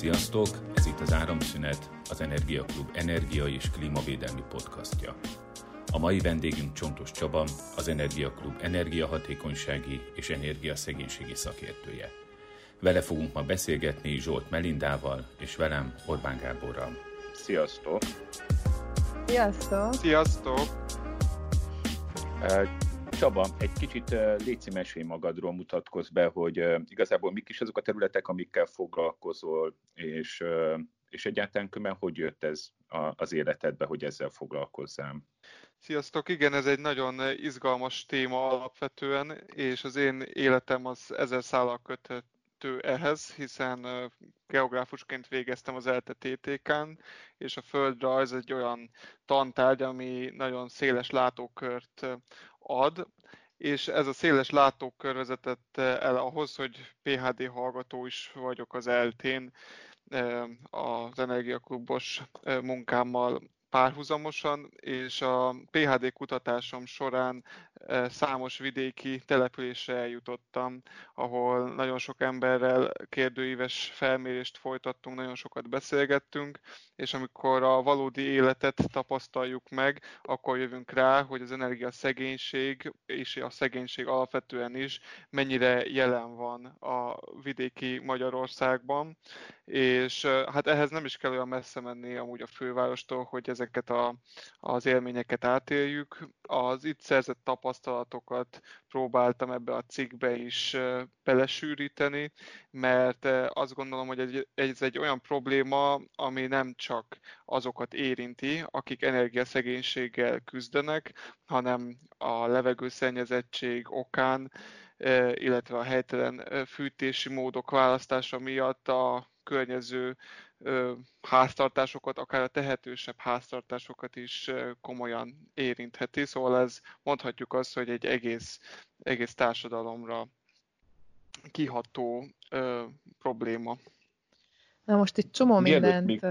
Sziasztok! Ez itt az Áramszünet, az Energiaklub energia és klímavédelmi podcastja. A mai vendégünk Csontos Csaba, az Energiaklub energiahatékonysági és energiaszegénységi szakértője. Vele fogunk ma beszélgetni Zsolt Melindával és velem Orbán Gáborral. Sziasztok! Sziasztok! Sziasztok! Csaba, egy kicsit léci mesélj magadról, mutatkozz be, hogy igazából mik is azok a területek, amikkel foglalkozol, és, és egyáltalán különben hogy jött ez az életedbe, hogy ezzel foglalkozzám? Sziasztok! Igen, ez egy nagyon izgalmas téma alapvetően, és az én életem az ezer szállal köthető ehhez, hiszen geográfusként végeztem az ELTE TTK-n, és a földrajz egy olyan tantárgy, ami nagyon széles látókört ad, és ez a széles látókör vezetett el ahhoz, hogy PHD hallgató is vagyok az eltén az Energiaklubos munkámmal párhuzamosan, és a PHD kutatásom során számos vidéki településre eljutottam, ahol nagyon sok emberrel kérdőíves felmérést folytattunk, nagyon sokat beszélgettünk, és amikor a valódi életet tapasztaljuk meg, akkor jövünk rá, hogy az energiaszegénység és a szegénység alapvetően is mennyire jelen van a vidéki Magyarországban, és hát ehhez nem is kell olyan messze menni amúgy a fővárostól, hogy ez ezeket a, az élményeket átéljük. Az itt szerzett tapasztalatokat próbáltam ebbe a cikkbe is belesűríteni, mert azt gondolom, hogy ez egy olyan probléma, ami nem csak azokat érinti, akik energiaszegénységgel küzdenek, hanem a levegőszennyezettség okán, illetve a helytelen fűtési módok választása miatt a környező háztartásokat, akár a tehetősebb háztartásokat is komolyan érintheti, szóval ez mondhatjuk azt, hogy egy egész, egész társadalomra kiható ö, probléma. Na most itt csomó mindent még...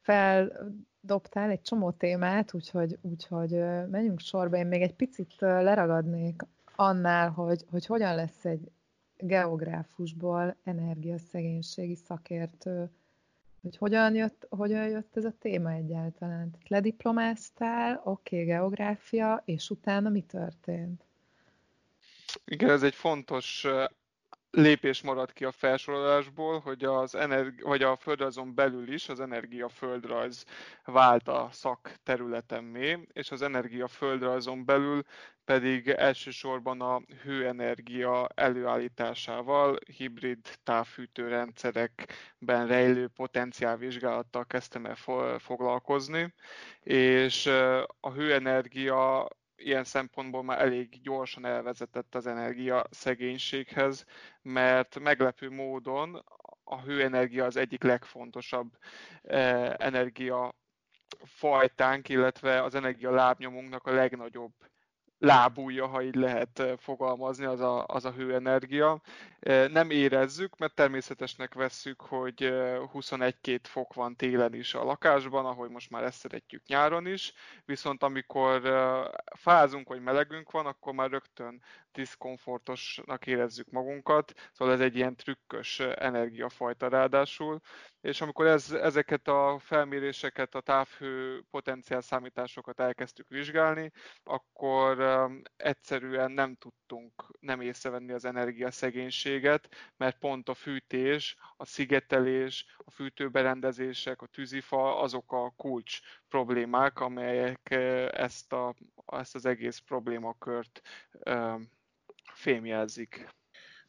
feldobtál, egy csomó témát, úgyhogy, úgyhogy menjünk sorba. Én még egy picit leragadnék annál, hogy, hogy hogyan lesz egy geográfusból energiaszegénységi szakértő, hogy hogyan jött, hogyan jött ez a téma egyáltalán. Tehát lediplomáztál, oké, okay, geográfia, és utána mi történt? Igen, ez egy fontos lépés maradt ki a felsorolásból, hogy az energi- vagy a földrajzon belül is az energiaföldrajz vált a szakterületemmé, és az energiaföldrajzon belül pedig elsősorban a hőenergia előállításával, hibrid távfűtőrendszerekben rejlő potenciálvizsgálattal kezdtem el foglalkozni, és a hőenergia ilyen szempontból már elég gyorsan elvezetett az energia szegénységhez, mert meglepő módon a hőenergia az egyik legfontosabb eh, energia fajtánk, illetve az energia lábnyomunknak a legnagyobb lábúja, ha így lehet fogalmazni, az a, az a hőenergia. Nem érezzük, mert természetesnek vesszük, hogy 21-2 fok van télen is a lakásban, ahogy most már ezt szeretjük nyáron is, viszont amikor fázunk vagy melegünk van, akkor már rögtön diszkomfortosnak érezzük magunkat, szóval ez egy ilyen trükkös energiafajta ráadásul, és amikor ez, ezeket a felméréseket, a távhő potenciál számításokat elkezdtük vizsgálni, akkor um, egyszerűen nem tudtunk nem észrevenni az energiaszegénységet, mert pont a fűtés, a szigetelés, a fűtőberendezések, a tűzifa, azok a kulcs problémák, amelyek ezt, a, ezt az egész problémakört um, fémjelzik.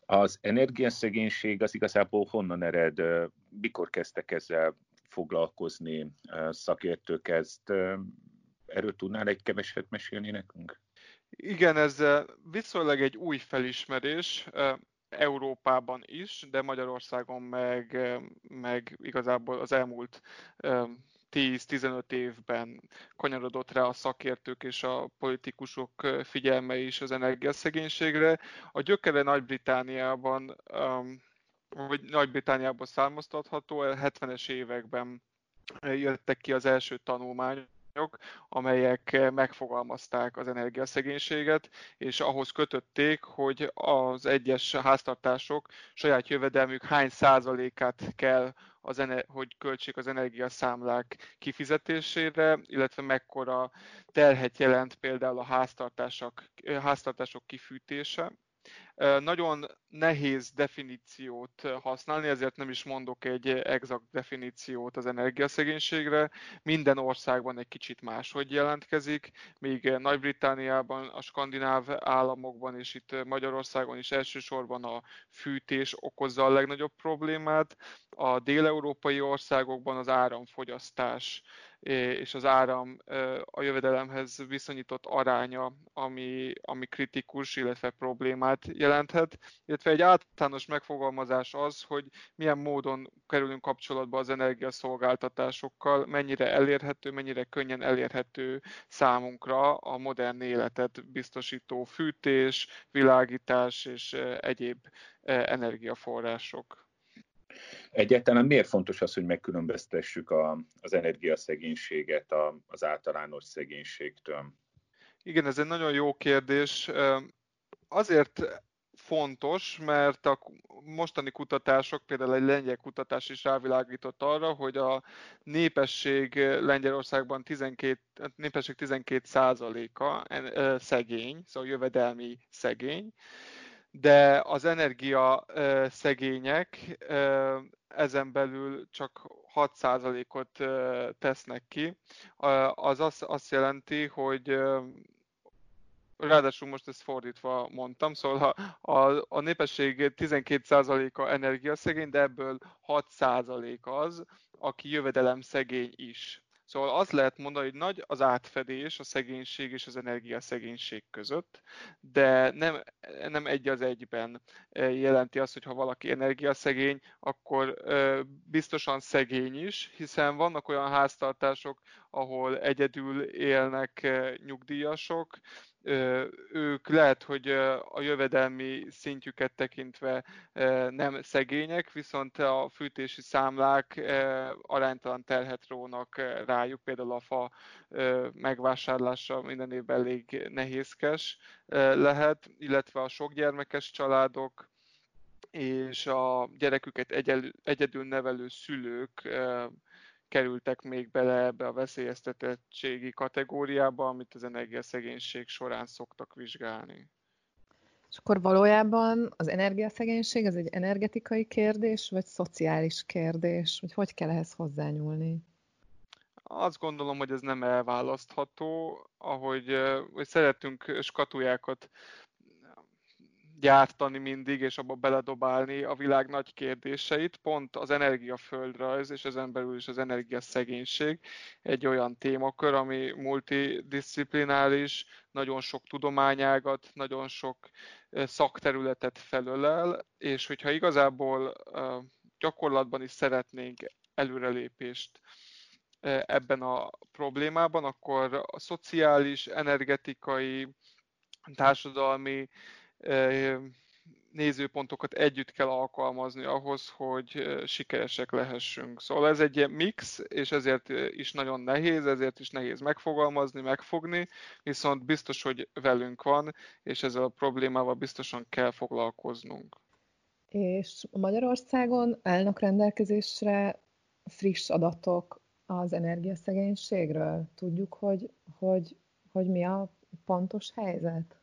Az energiaszegénység az igazából honnan ered? Mikor kezdtek ezzel foglalkozni szakértők ezt? Erről tudnál egy keveset mesélni nekünk? Igen, ez viszonylag egy új felismerés. Európában is, de Magyarországon meg, meg igazából az elmúlt 10-15 évben kanyarodott rá a szakértők és a politikusok figyelme is az energiaszegénységre. A gyökere Nagy-Britániában, um, vagy Nagy-Britániából származtatható, 70-es években jöttek ki az első tanulmányok, amelyek megfogalmazták az energiaszegénységet, és ahhoz kötötték, hogy az egyes háztartások saját jövedelmük hány százalékát kell az, hogy költsék az energiaszámlák kifizetésére, illetve mekkora terhet jelent például a háztartások, háztartások kifűtése. Nagyon nehéz definíciót használni, ezért nem is mondok egy exakt definíciót az energiaszegénységre. Minden országban egy kicsit máshogy jelentkezik, míg Nagy-Britániában, a skandináv államokban és itt Magyarországon is elsősorban a fűtés okozza a legnagyobb problémát. A déleurópai országokban az áramfogyasztás és az áram a jövedelemhez viszonyított aránya, ami, ami kritikus, illetve problémát jelenthet. Illetve egy általános megfogalmazás az, hogy milyen módon kerülünk kapcsolatba az energiaszolgáltatásokkal, mennyire elérhető, mennyire könnyen elérhető számunkra a modern életet biztosító fűtés, világítás és egyéb energiaforrások. Egyáltalán miért fontos az, hogy megkülönböztessük a, az energiaszegénységet a, az általános szegénységtől? Igen, ez egy nagyon jó kérdés. Azért fontos, mert a mostani kutatások, például egy lengyel kutatás is rávilágított arra, hogy a népesség Lengyelországban 12, népesség 12 a szegény, szóval jövedelmi szegény, de az energia szegények ezen belül csak 6%-ot tesznek ki. Az azt, jelenti, hogy ráadásul most ezt fordítva mondtam, szóval a, a népesség 12%-a energiaszegény, de ebből 6% az, aki jövedelem szegény is. Szóval azt lehet mondani, hogy nagy az átfedés a szegénység és az energiaszegénység között, de nem, nem egy az egyben jelenti azt, hogy ha valaki energiaszegény, akkor biztosan szegény is, hiszen vannak olyan háztartások, ahol egyedül élnek nyugdíjasok, ők lehet, hogy a jövedelmi szintjüket tekintve nem szegények, viszont a fűtési számlák aránytalan terhet rónak rájuk, például a fa megvásárlása minden évben elég nehézkes lehet, illetve a sokgyermekes családok, és a gyereküket egyedül nevelő szülők kerültek még bele ebbe a veszélyeztetettségi kategóriába, amit az energiaszegénység során szoktak vizsgálni. És akkor valójában az energiaszegénység az egy energetikai kérdés, vagy szociális kérdés? Vagy hogy kell ehhez hozzányúlni? Azt gondolom, hogy ez nem elválasztható, ahogy hogy szeretünk skatujákat gyártani mindig, és abba beledobálni a világ nagy kérdéseit. Pont az energiaföldrajz, és ezen belül is az energiaszegénység egy olyan témakör, ami multidisciplinális, nagyon sok tudományágat, nagyon sok szakterületet felölel, és hogyha igazából gyakorlatban is szeretnénk előrelépést ebben a problémában, akkor a szociális, energetikai, társadalmi nézőpontokat együtt kell alkalmazni ahhoz, hogy sikeresek lehessünk. Szóval ez egy ilyen mix, és ezért is nagyon nehéz, ezért is nehéz megfogalmazni, megfogni, viszont biztos, hogy velünk van, és ezzel a problémával biztosan kell foglalkoznunk. És Magyarországon állnak rendelkezésre friss adatok az energiaszegénységről? Tudjuk, hogy, hogy, hogy mi a pontos helyzet?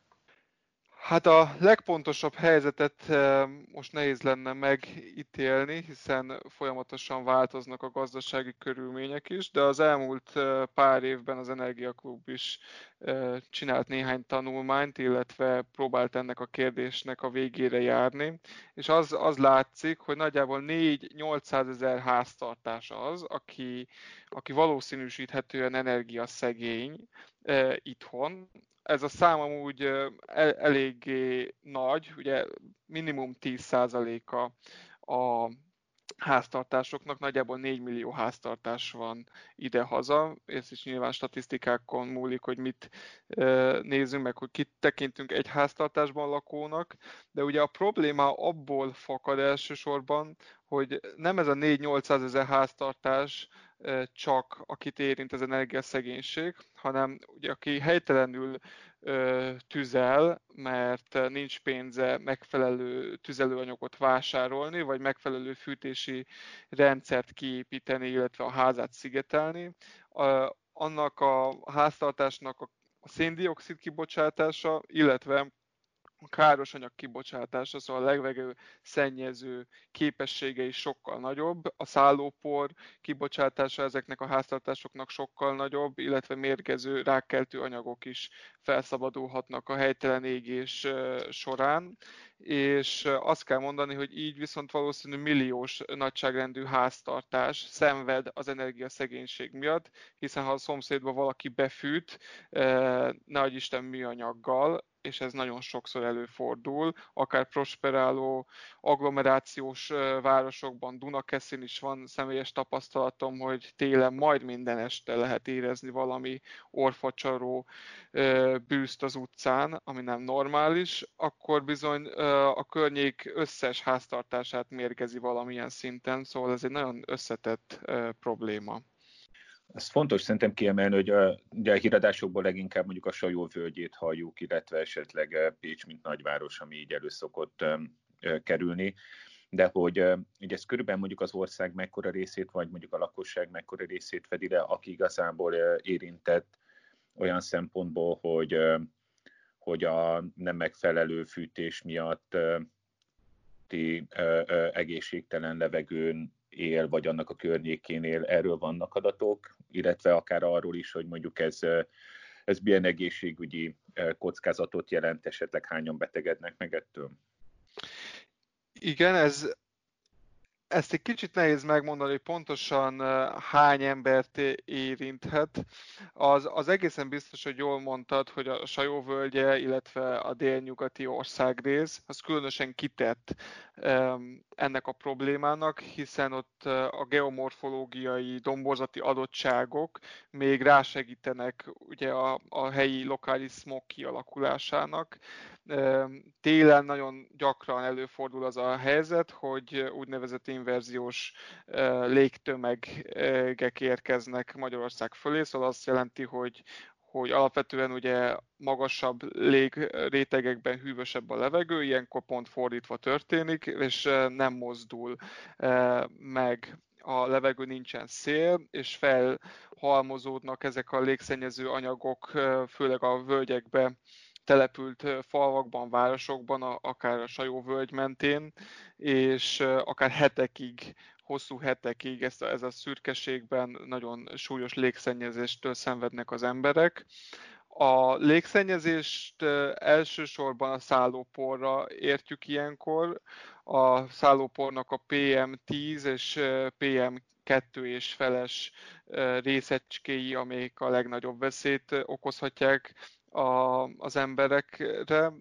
Hát a legpontosabb helyzetet eh, most nehéz lenne megítélni, hiszen folyamatosan változnak a gazdasági körülmények is, de az elmúlt eh, pár évben az Energiaklub is eh, csinált néhány tanulmányt, illetve próbált ennek a kérdésnek a végére járni, és az, az látszik, hogy nagyjából 4-800 ezer háztartás az, aki, aki valószínűsíthetően energiaszegény itthon, ez a szám amúgy el, eléggé nagy, ugye minimum 10%-a a háztartásoknak, nagyjából 4 millió háztartás van ide-haza, ez is nyilván statisztikákon múlik, hogy mit nézünk meg, hogy kit tekintünk egy háztartásban lakónak, de ugye a probléma abból fakad elsősorban, hogy nem ez a 4-800 ezer háztartás csak akit érint az energiaszegénység, hanem ugye aki helytelenül tüzel, mert nincs pénze megfelelő tüzelőanyagot vásárolni, vagy megfelelő fűtési rendszert kiépíteni, illetve a házát szigetelni, annak a háztartásnak a széndiokszid kibocsátása, illetve káros anyag kibocsátása, szóval a legvegő szennyező képessége is sokkal nagyobb, a szállópor kibocsátása ezeknek a háztartásoknak sokkal nagyobb, illetve mérgező rákkeltő anyagok is felszabadulhatnak a helytelen égés során, és azt kell mondani, hogy így viszont valószínű milliós nagyságrendű háztartás szenved az energiaszegénység miatt, hiszen ha a szomszédba valaki befűt, nagy Isten műanyaggal, és ez nagyon sokszor előfordul, akár prosperáló agglomerációs városokban, Dunakeszin is van személyes tapasztalatom, hogy télen majd minden este lehet érezni valami orfacsaró bűzt az utcán, ami nem normális, akkor bizony a környék összes háztartását mérgezi valamilyen szinten, szóval ez egy nagyon összetett probléma. Ez fontos szerintem kiemelni, hogy a, ugye a híradásokból leginkább mondjuk a Sajó völgyét halljuk, illetve esetleg Pécs, mint nagyváros, ami így elő kerülni, de hogy ugye ez körülbelül mondjuk az ország mekkora részét, vagy mondjuk a lakosság mekkora részét fedi le, aki igazából érintett olyan szempontból, hogy, hogy a nem megfelelő fűtés miatt egészségtelen levegőn él, vagy annak a környékén él, erről vannak adatok, illetve akár arról is, hogy mondjuk ez, ez milyen egészségügyi kockázatot jelent, esetleg hányan betegednek meg ettől? Igen, ez ezt egy kicsit nehéz megmondani, hogy pontosan hány embert érinthet. Az, az egészen biztos, hogy jól mondtad, hogy a Sajóvölgye, illetve a délnyugati országrész, az különösen kitett ennek a problémának, hiszen ott a geomorfológiai, domborzati adottságok még rásegítenek ugye a, a helyi lokális smog kialakulásának. Télen nagyon gyakran előfordul az a helyzet, hogy úgynevezett inverziós légtömegek érkeznek Magyarország fölé, szóval azt jelenti, hogy hogy alapvetően ugye magasabb légrétegekben hűvösebb a levegő, ilyenkor pont fordítva történik, és nem mozdul meg a levegő nincsen szél, és felhalmozódnak ezek a légszennyező anyagok, főleg a völgyekbe települt falvakban, városokban, akár a Sajó völgy mentén, és akár hetekig hosszú hetekig ez a, ez a szürkeségben nagyon súlyos légszennyezéstől szenvednek az emberek. A légszennyezést elsősorban a szállóporra értjük ilyenkor. A szállópornak a PM10 és PM2 és feles részecskéi, amelyek a legnagyobb veszélyt okozhatják a, az emberekre.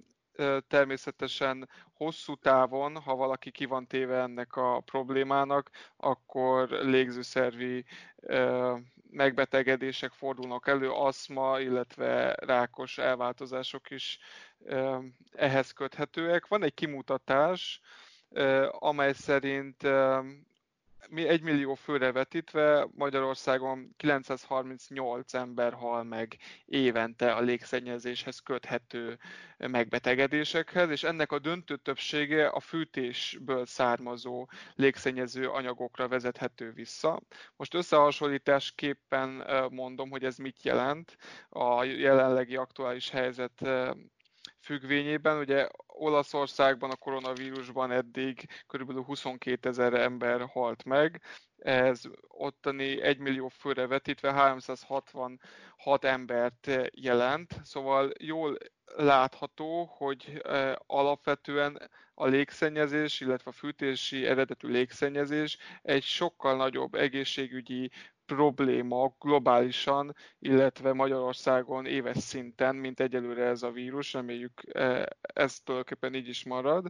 Természetesen hosszú távon, ha valaki ki van téve ennek a problémának, akkor légzőszervi megbetegedések fordulnak elő, aszma, illetve rákos elváltozások is ehhez köthetőek. Van egy kimutatás, amely szerint mi 1 millió főre vetítve Magyarországon 938 ember hal meg évente a légszennyezéshez köthető megbetegedésekhez, és ennek a döntő többsége a fűtésből származó légszennyező anyagokra vezethető vissza. Most összehasonlításképpen mondom, hogy ez mit jelent a jelenlegi aktuális helyzet függvényében. Ugye Olaszországban a koronavírusban eddig kb. 22 ezer ember halt meg, ez ottani 1 millió főre vetítve 366 embert jelent, szóval jól látható, hogy e, alapvetően a légszennyezés, illetve a fűtési eredetű légszennyezés egy sokkal nagyobb egészségügyi probléma globálisan, illetve Magyarországon éves szinten, mint egyelőre ez a vírus, reméljük e, ez tulajdonképpen így is marad,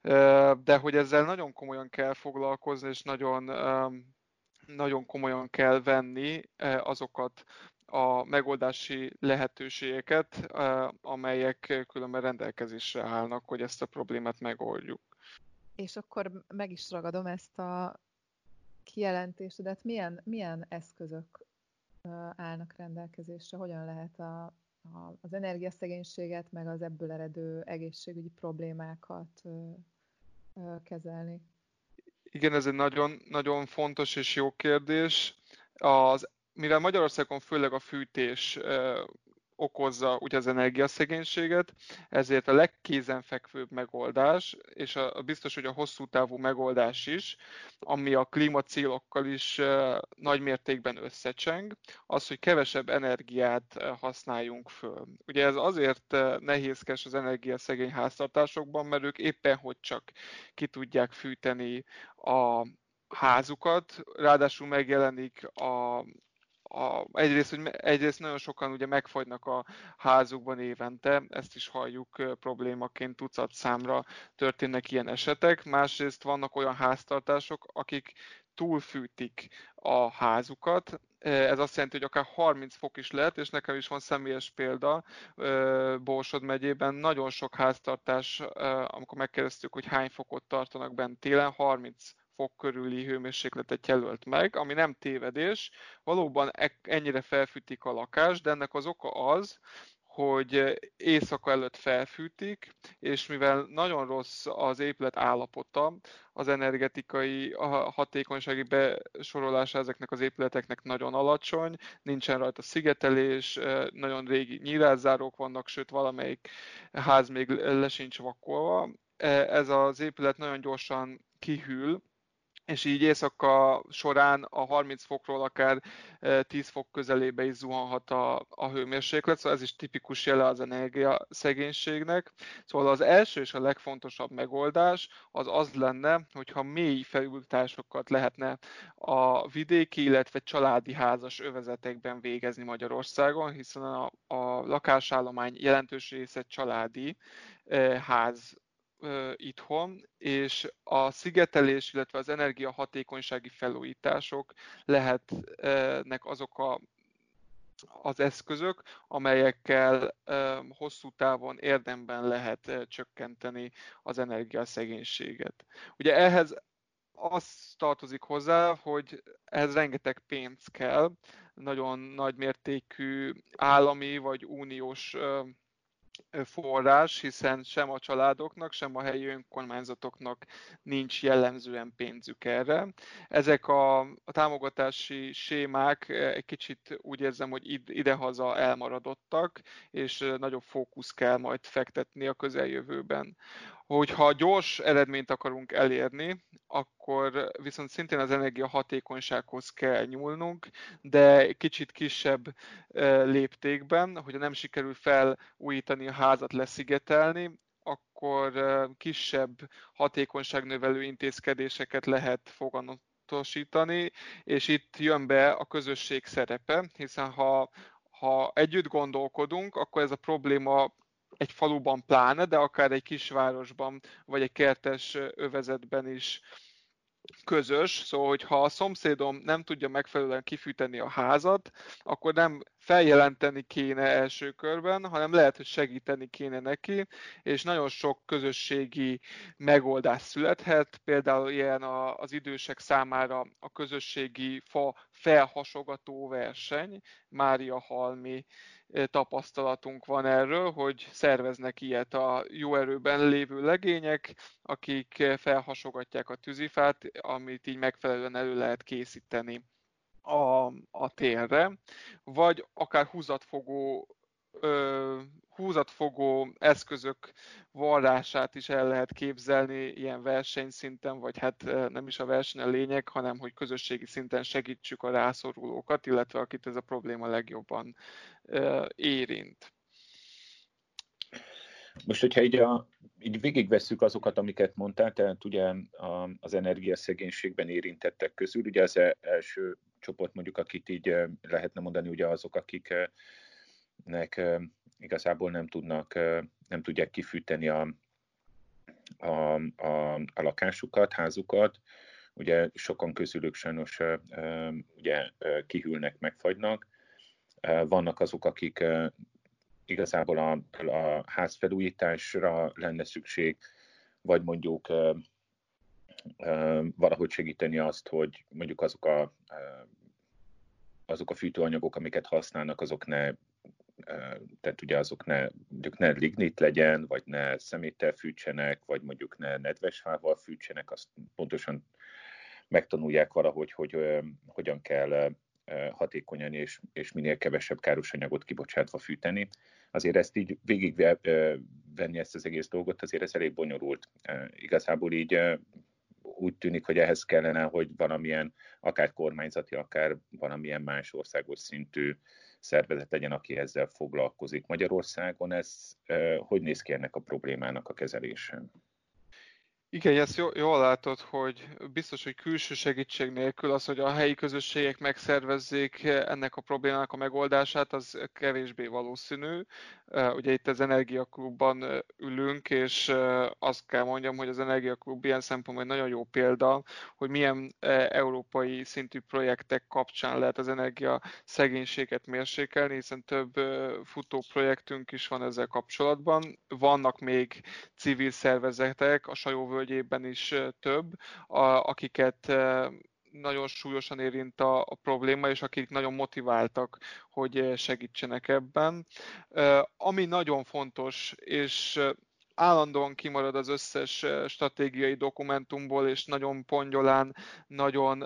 e, de hogy ezzel nagyon komolyan kell foglalkozni, és nagyon, e, nagyon komolyan kell venni azokat a megoldási lehetőségeket, amelyek különben rendelkezésre állnak, hogy ezt a problémát megoldjuk. És akkor meg is ragadom ezt a kijelentésedet. Milyen, milyen eszközök állnak rendelkezésre? Hogyan lehet a, a, az energiaszegénységet, meg az ebből eredő egészségügyi problémákat kezelni? Igen, ez egy nagyon, nagyon fontos és jó kérdés. Az, mivel Magyarországon főleg a fűtés okozza ugye az energiaszegénységet, ezért a legkézenfekvőbb megoldás, és a, a biztos, hogy a hosszú távú megoldás is, ami a klímacélokkal is uh, nagy mértékben összecseng, az, hogy kevesebb energiát uh, használjunk föl. Ugye ez azért uh, nehézkes az energiaszegény háztartásokban, mert ők éppen hogy csak ki tudják fűteni a házukat, ráadásul megjelenik a, a, egyrészt, hogy egyrészt nagyon sokan ugye megfagynak a házukban évente, ezt is halljuk problémaként tucat számra történnek ilyen esetek. Másrészt vannak olyan háztartások, akik túlfűtik a házukat. Ez azt jelenti, hogy akár 30 fok is lehet, és nekem is van személyes példa Borsod megyében. Nagyon sok háztartás, amikor megkérdeztük, hogy hány fokot tartanak bent télen, 30 fok körüli hőmérsékletet jelölt meg, ami nem tévedés. Valóban ennyire felfűtik a lakást, de ennek az oka az, hogy éjszaka előtt felfűtik, és mivel nagyon rossz az épület állapota, az energetikai hatékonysági besorolása ezeknek az épületeknek nagyon alacsony, nincsen rajta szigetelés, nagyon régi nyílászárók vannak, sőt valamelyik ház még le sincs vakolva. Ez az épület nagyon gyorsan kihűl, és így éjszaka során a 30 fokról akár 10 fok közelébe is zuhanhat a, a hőmérséklet, szóval ez is tipikus jele az energiaszegénységnek. Szóval az első és a legfontosabb megoldás az az lenne, hogyha mély felújításokat lehetne a vidéki, illetve családi házas övezetekben végezni Magyarországon, hiszen a, a lakásállomány jelentős része családi ház itthon, és a szigetelés, illetve az energiahatékonysági felújítások lehetnek azok a az eszközök, amelyekkel hosszú távon érdemben lehet csökkenteni az energiaszegénységet. Ugye ehhez az tartozik hozzá, hogy ehhez rengeteg pénz kell, nagyon nagy mértékű állami vagy uniós forrás, hiszen sem a családoknak, sem a helyi önkormányzatoknak nincs jellemzően pénzük erre. Ezek a, a támogatási sémák egy kicsit úgy érzem, hogy idehaza elmaradottak, és nagyobb fókusz kell majd fektetni a közeljövőben hogyha gyors eredményt akarunk elérni, akkor viszont szintén az energia hatékonysághoz kell nyúlnunk, de kicsit kisebb léptékben, hogyha nem sikerül felújítani a házat, leszigetelni, akkor kisebb hatékonyságnövelő intézkedéseket lehet foganatosítani, és itt jön be a közösség szerepe, hiszen ha ha együtt gondolkodunk, akkor ez a probléma egy faluban pláne, de akár egy kisvárosban, vagy egy kertes övezetben is közös, szóval hogyha a szomszédom nem tudja megfelelően kifűteni a házat, akkor nem feljelenteni kéne első körben, hanem lehet, hogy segíteni kéne neki, és nagyon sok közösségi megoldás születhet, például ilyen az idősek számára a közösségi fa felhasogató verseny, Mária Halmi tapasztalatunk van erről, hogy szerveznek ilyet a jó erőben lévő legények, akik felhasogatják a tűzifát, amit így megfelelően elő lehet készíteni a, a térre, vagy akár húzatfogó húzatfogó eszközök varrását is el lehet képzelni ilyen versenyszinten, vagy hát nem is a verseny a lényeg, hanem hogy közösségi szinten segítsük a rászorulókat, illetve akit ez a probléma legjobban ö, érint. Most, hogyha így, a, így végigvesszük azokat, amiket mondtál, tehát ugye az energiaszegénységben érintettek közül, ugye az e, első csoport mondjuk, akit így lehetne mondani, ugye azok, akiknek igazából nem tudnak, nem tudják kifűteni a, a, a, a lakásukat, házukat, ugye sokan közülük sajnos ugye kihűlnek, megfagynak. Vannak azok, akik igazából a, a házfelújításra lenne szükség, vagy mondjuk valahogy segíteni azt, hogy mondjuk azok a, azok a fűtőanyagok, amiket használnak, azok ne tehát ugye azok ne, mondjuk ne lignit legyen, vagy ne szeméttel fűtsenek, vagy mondjuk ne nedves fával fűtsenek, azt pontosan megtanulják valahogy, hogy hogyan kell hatékonyan és, és minél kevesebb káros anyagot kibocsátva fűteni. Azért ezt így végigvenni ezt az egész dolgot, azért ez elég bonyolult. Igazából így úgy tűnik, hogy ehhez kellene, hogy valamilyen akár kormányzati, akár valamilyen más országos szintű szervezet legyen, aki ezzel foglalkozik. Magyarországon ez hogy néz ki ennek a problémának a kezelése? Igen, ezt jól, látod, hogy biztos, hogy külső segítség nélkül az, hogy a helyi közösségek megszervezzék ennek a problémának a megoldását, az kevésbé valószínű. Ugye itt az Energiaklubban ülünk, és azt kell mondjam, hogy az Energiaklub ilyen szempontból egy nagyon jó példa, hogy milyen európai szintű projektek kapcsán lehet az energia szegénységet mérsékelni, hiszen több futó projektünk is van ezzel kapcsolatban. Vannak még civil szervezetek, a Sajó völgyében is több, akiket nagyon súlyosan érint a, a probléma, és akik nagyon motiváltak, hogy segítsenek ebben. Ami nagyon fontos, és állandóan kimarad az összes stratégiai dokumentumból, és nagyon pongyolán, nagyon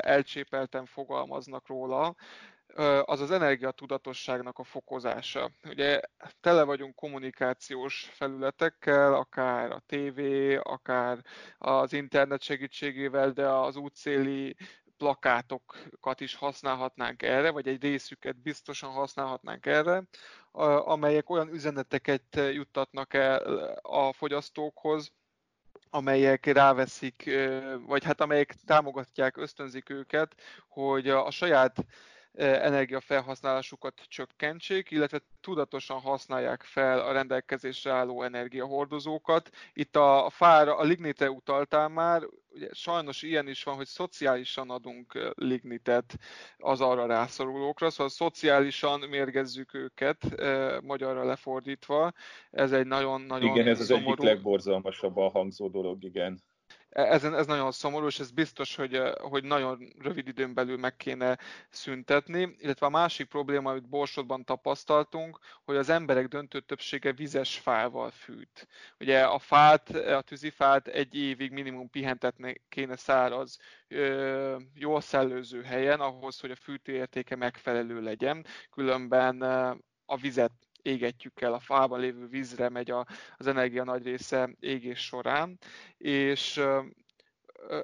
elcsépelten fogalmaznak róla, az az energiatudatosságnak a fokozása. Ugye tele vagyunk kommunikációs felületekkel, akár a TV, akár az internet segítségével, de az útszéli plakátokat is használhatnánk erre, vagy egy részüket biztosan használhatnánk erre, amelyek olyan üzeneteket juttatnak el a fogyasztókhoz, amelyek ráveszik, vagy hát amelyek támogatják, ösztönzik őket, hogy a saját energiafelhasználásukat csökkentsék, illetve tudatosan használják fel a rendelkezésre álló energiahordozókat. Itt a fára, a lignitre utaltál már, ugye sajnos ilyen is van, hogy szociálisan adunk lignitet az arra rászorulókra, szóval szociálisan mérgezzük őket, magyarra lefordítva. Ez egy nagyon-nagyon Igen, ez az szomorú... egyik legborzalmasabban hangzó dolog, igen. Ezen, ez nagyon szomorú, és ez biztos, hogy, hogy nagyon rövid időn belül meg kéne szüntetni. Illetve a másik probléma, amit Borsodban tapasztaltunk, hogy az emberek döntő többsége vizes fával fűt. Ugye a fát, a tűzifát egy évig minimum pihentetni kéne száraz, jól szellőző helyen, ahhoz, hogy a fűtőértéke megfelelő legyen. Különben a vizet égetjük el, a fában lévő vízre megy a, az energia nagy része égés során, és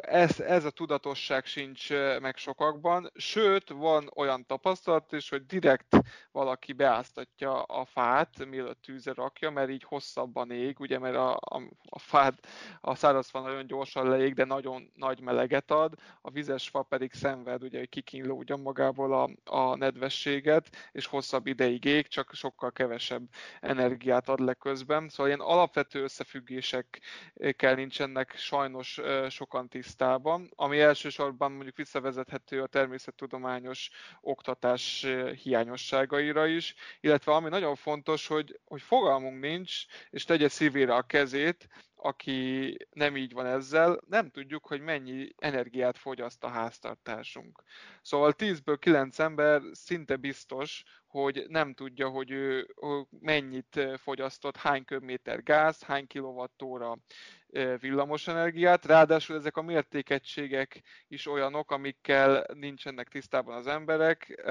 ez, ez a tudatosság sincs meg sokakban, sőt, van olyan tapasztalat is, hogy direkt valaki beáztatja a fát, mielőtt tűzre rakja, mert így hosszabban ég, ugye, mert a, a, a fát, a száraz fa nagyon gyorsan leég, de nagyon nagy meleget ad, a vizes fa pedig szenved, ugye, hogy kikínlódja magából a, a nedvességet, és hosszabb ideig ég, csak sokkal kevesebb energiát ad le közben. Szóval ilyen alapvető összefüggésekkel nincsenek sajnos sokan tisztában, ami elsősorban mondjuk visszavezethető a természettudományos oktatás eh, hiányosságaira is, illetve ami nagyon fontos, hogy, hogy fogalmunk nincs, és tegye szívére a kezét, aki nem így van ezzel, nem tudjuk, hogy mennyi energiát fogyaszt a háztartásunk. Szóval 10-ből 9 ember szinte biztos, hogy nem tudja, hogy ő mennyit fogyasztott, hány köbméter gáz, hány kilovattóra villamosenergiát, ráadásul ezek a mértékegységek is olyanok, amikkel nincsenek tisztában az emberek.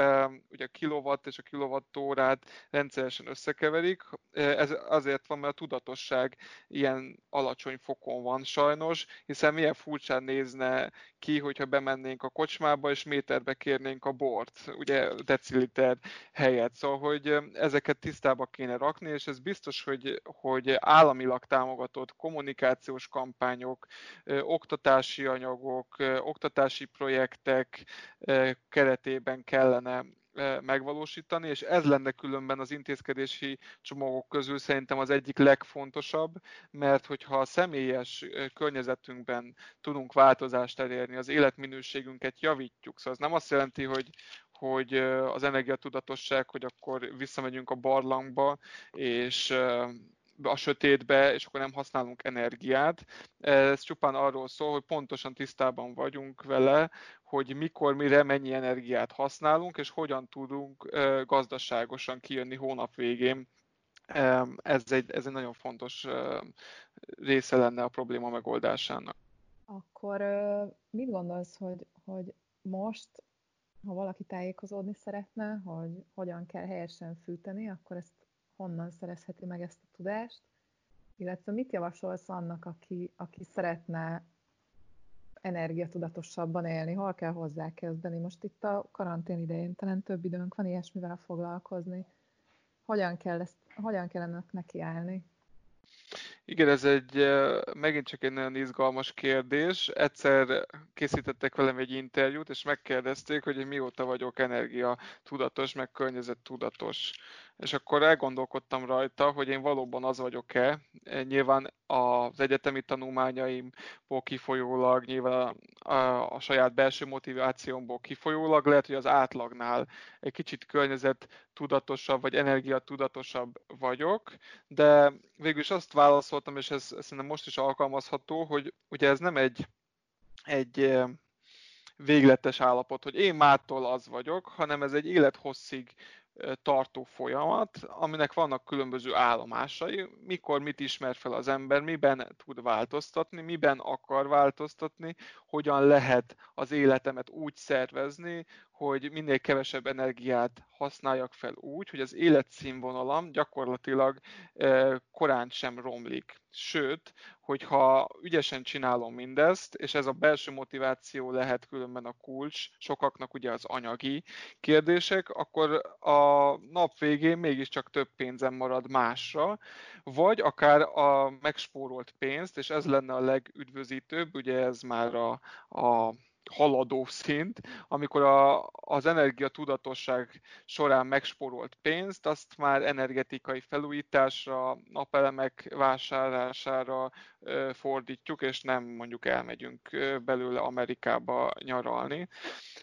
Ugye a kilowatt és a kilowattórát rendszeresen összekeverik. Ez azért van, mert a tudatosság ilyen alacsony fokon van sajnos, hiszen milyen furcsán nézne ki, hogyha bemennénk a kocsmába és méterbe kérnénk a bort, ugye deciliter helyett. Szóval, hogy ezeket tisztába kéne rakni, és ez biztos, hogy, hogy államilag támogatott kommunikációs kampányok, oktatási anyagok, oktatási projektek keretében kellene megvalósítani, és ez lenne különben az intézkedési csomagok közül szerintem az egyik legfontosabb, mert hogyha a személyes környezetünkben tudunk változást elérni, az életminőségünket javítjuk, szóval ez nem azt jelenti, hogy, hogy az energiatudatosság, hogy akkor visszamegyünk a barlangba, és a sötétbe, és akkor nem használunk energiát. Ez csupán arról szól, hogy pontosan tisztában vagyunk vele, hogy mikor, mire, mennyi energiát használunk, és hogyan tudunk gazdaságosan kijönni hónap végén. Ez egy, ez egy nagyon fontos része lenne a probléma megoldásának. Akkor mit gondolsz, hogy, hogy most, ha valaki tájékozódni szeretne, hogy hogyan kell helyesen fűteni, akkor ezt honnan szerezheti meg ezt a tudást, illetve mit javasolsz annak, aki, aki szeretne energiatudatosabban élni, hol kell hozzá kezdeni. Most itt a karantén idején talán több időnk van ilyesmivel foglalkozni. Hogyan kell, ezt, hogyan kell ennek nekiállni? Igen, ez egy megint csak egy nagyon izgalmas kérdés. Egyszer készítettek velem egy interjút, és megkérdezték, hogy én mióta vagyok energia tudatos, meg környezet tudatos és akkor elgondolkodtam rajta, hogy én valóban az vagyok-e. Nyilván az egyetemi tanulmányaimból kifolyólag, nyilván a, a, a saját belső motivációmból kifolyólag, lehet, hogy az átlagnál egy kicsit környezet tudatosabb, vagy energia tudatosabb vagyok, de végül is azt válaszoltam, és ez, ez szerintem most is alkalmazható, hogy ugye ez nem egy, egy végletes állapot, hogy én mától az vagyok, hanem ez egy élethosszig tartó folyamat, aminek vannak különböző állomásai, mikor mit ismer fel az ember, miben tud változtatni, miben akar változtatni, hogyan lehet az életemet úgy szervezni, hogy minél kevesebb energiát használjak fel úgy, hogy az életszínvonalam gyakorlatilag korán sem romlik. Sőt, hogyha ügyesen csinálom mindezt, és ez a belső motiváció lehet különben a kulcs, sokaknak ugye az anyagi kérdések, akkor a nap végén mégiscsak több pénzem marad másra, vagy akár a megspórolt pénzt, és ez lenne a legüdvözítőbb, ugye ez már a, a haladó szint, amikor a, az energia tudatosság során megsporolt pénzt, azt már energetikai felújításra, napelemek vásárlására ö, fordítjuk, és nem mondjuk elmegyünk belőle Amerikába nyaralni.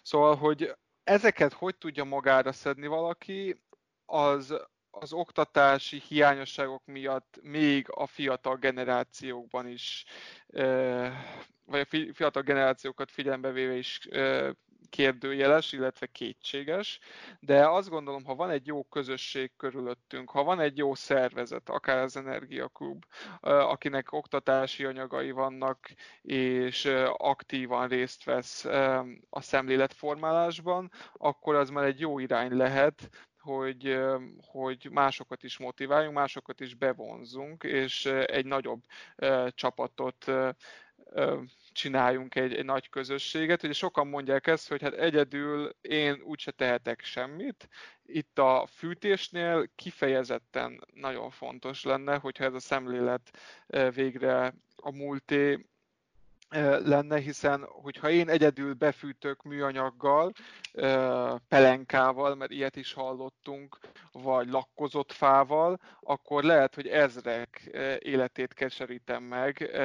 Szóval, hogy ezeket hogy tudja magára szedni valaki, az az oktatási hiányosságok miatt még a fiatal generációkban is, vagy a fiatal generációkat figyelembe véve is kérdőjeles, illetve kétséges, de azt gondolom, ha van egy jó közösség körülöttünk, ha van egy jó szervezet, akár az Energiaklub, akinek oktatási anyagai vannak, és aktívan részt vesz a szemléletformálásban, akkor az már egy jó irány lehet, hogy, hogy másokat is motiváljunk, másokat is bevonzunk, és egy nagyobb csapatot csináljunk egy, egy nagy közösséget. Ugye sokan mondják ezt, hogy hát egyedül én úgyse tehetek semmit. Itt a fűtésnél kifejezetten nagyon fontos lenne, hogyha ez a szemlélet végre a múlté lenne, hiszen hogyha én egyedül befűtök műanyaggal, pelenkával, mert ilyet is hallottunk, vagy lakkozott fával, akkor lehet, hogy ezrek életét keserítem meg,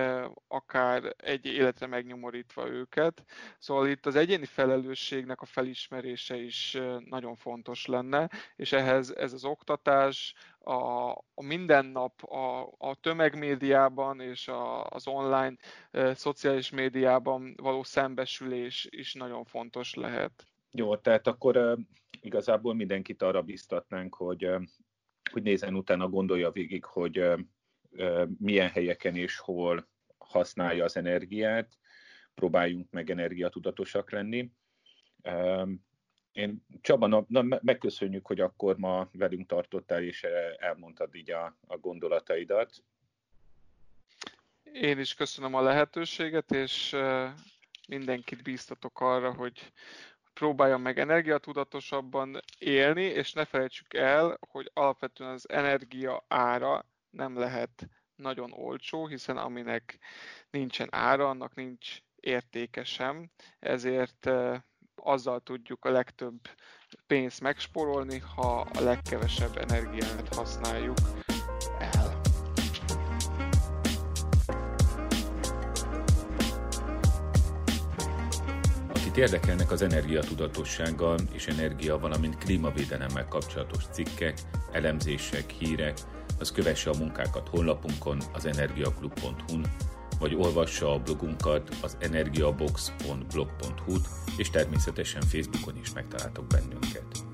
akár egy életre megnyomorítva őket. Szóval itt az egyéni felelősségnek a felismerése is nagyon fontos lenne, és ehhez ez az oktatás, a, a mindennap a, a tömegmédiában és a, az online e, szociális médiában való szembesülés is nagyon fontos lehet. Jó, tehát akkor e, igazából mindenkit arra biztatnánk, hogy, e, hogy nézzen utána, gondolja végig, hogy e, milyen helyeken és hol használja az energiát, próbáljunk meg energiatudatosak lenni. Én Csaba, na, na, megköszönjük, hogy akkor ma velünk tartottál, és elmondtad így a, a gondolataidat. Én is köszönöm a lehetőséget, és mindenkit bíztatok arra, hogy próbáljon meg energiatudatosabban élni, és ne felejtsük el, hogy alapvetően az energia ára nem lehet nagyon olcsó, hiszen aminek nincsen ára, annak nincs értéke sem, ezért azzal tudjuk a legtöbb pénzt megspórolni, ha a legkevesebb energiát használjuk el. Akit érdekelnek az energiatudatossággal és energia, valamint klímavédelemmel kapcsolatos cikkek, elemzések, hírek, az kövesse a munkákat honlapunkon, az energiaklub.hu-n, vagy olvassa a blogunkat az energiabox.blog.hu-t, és természetesen Facebookon is megtaláltok bennünket.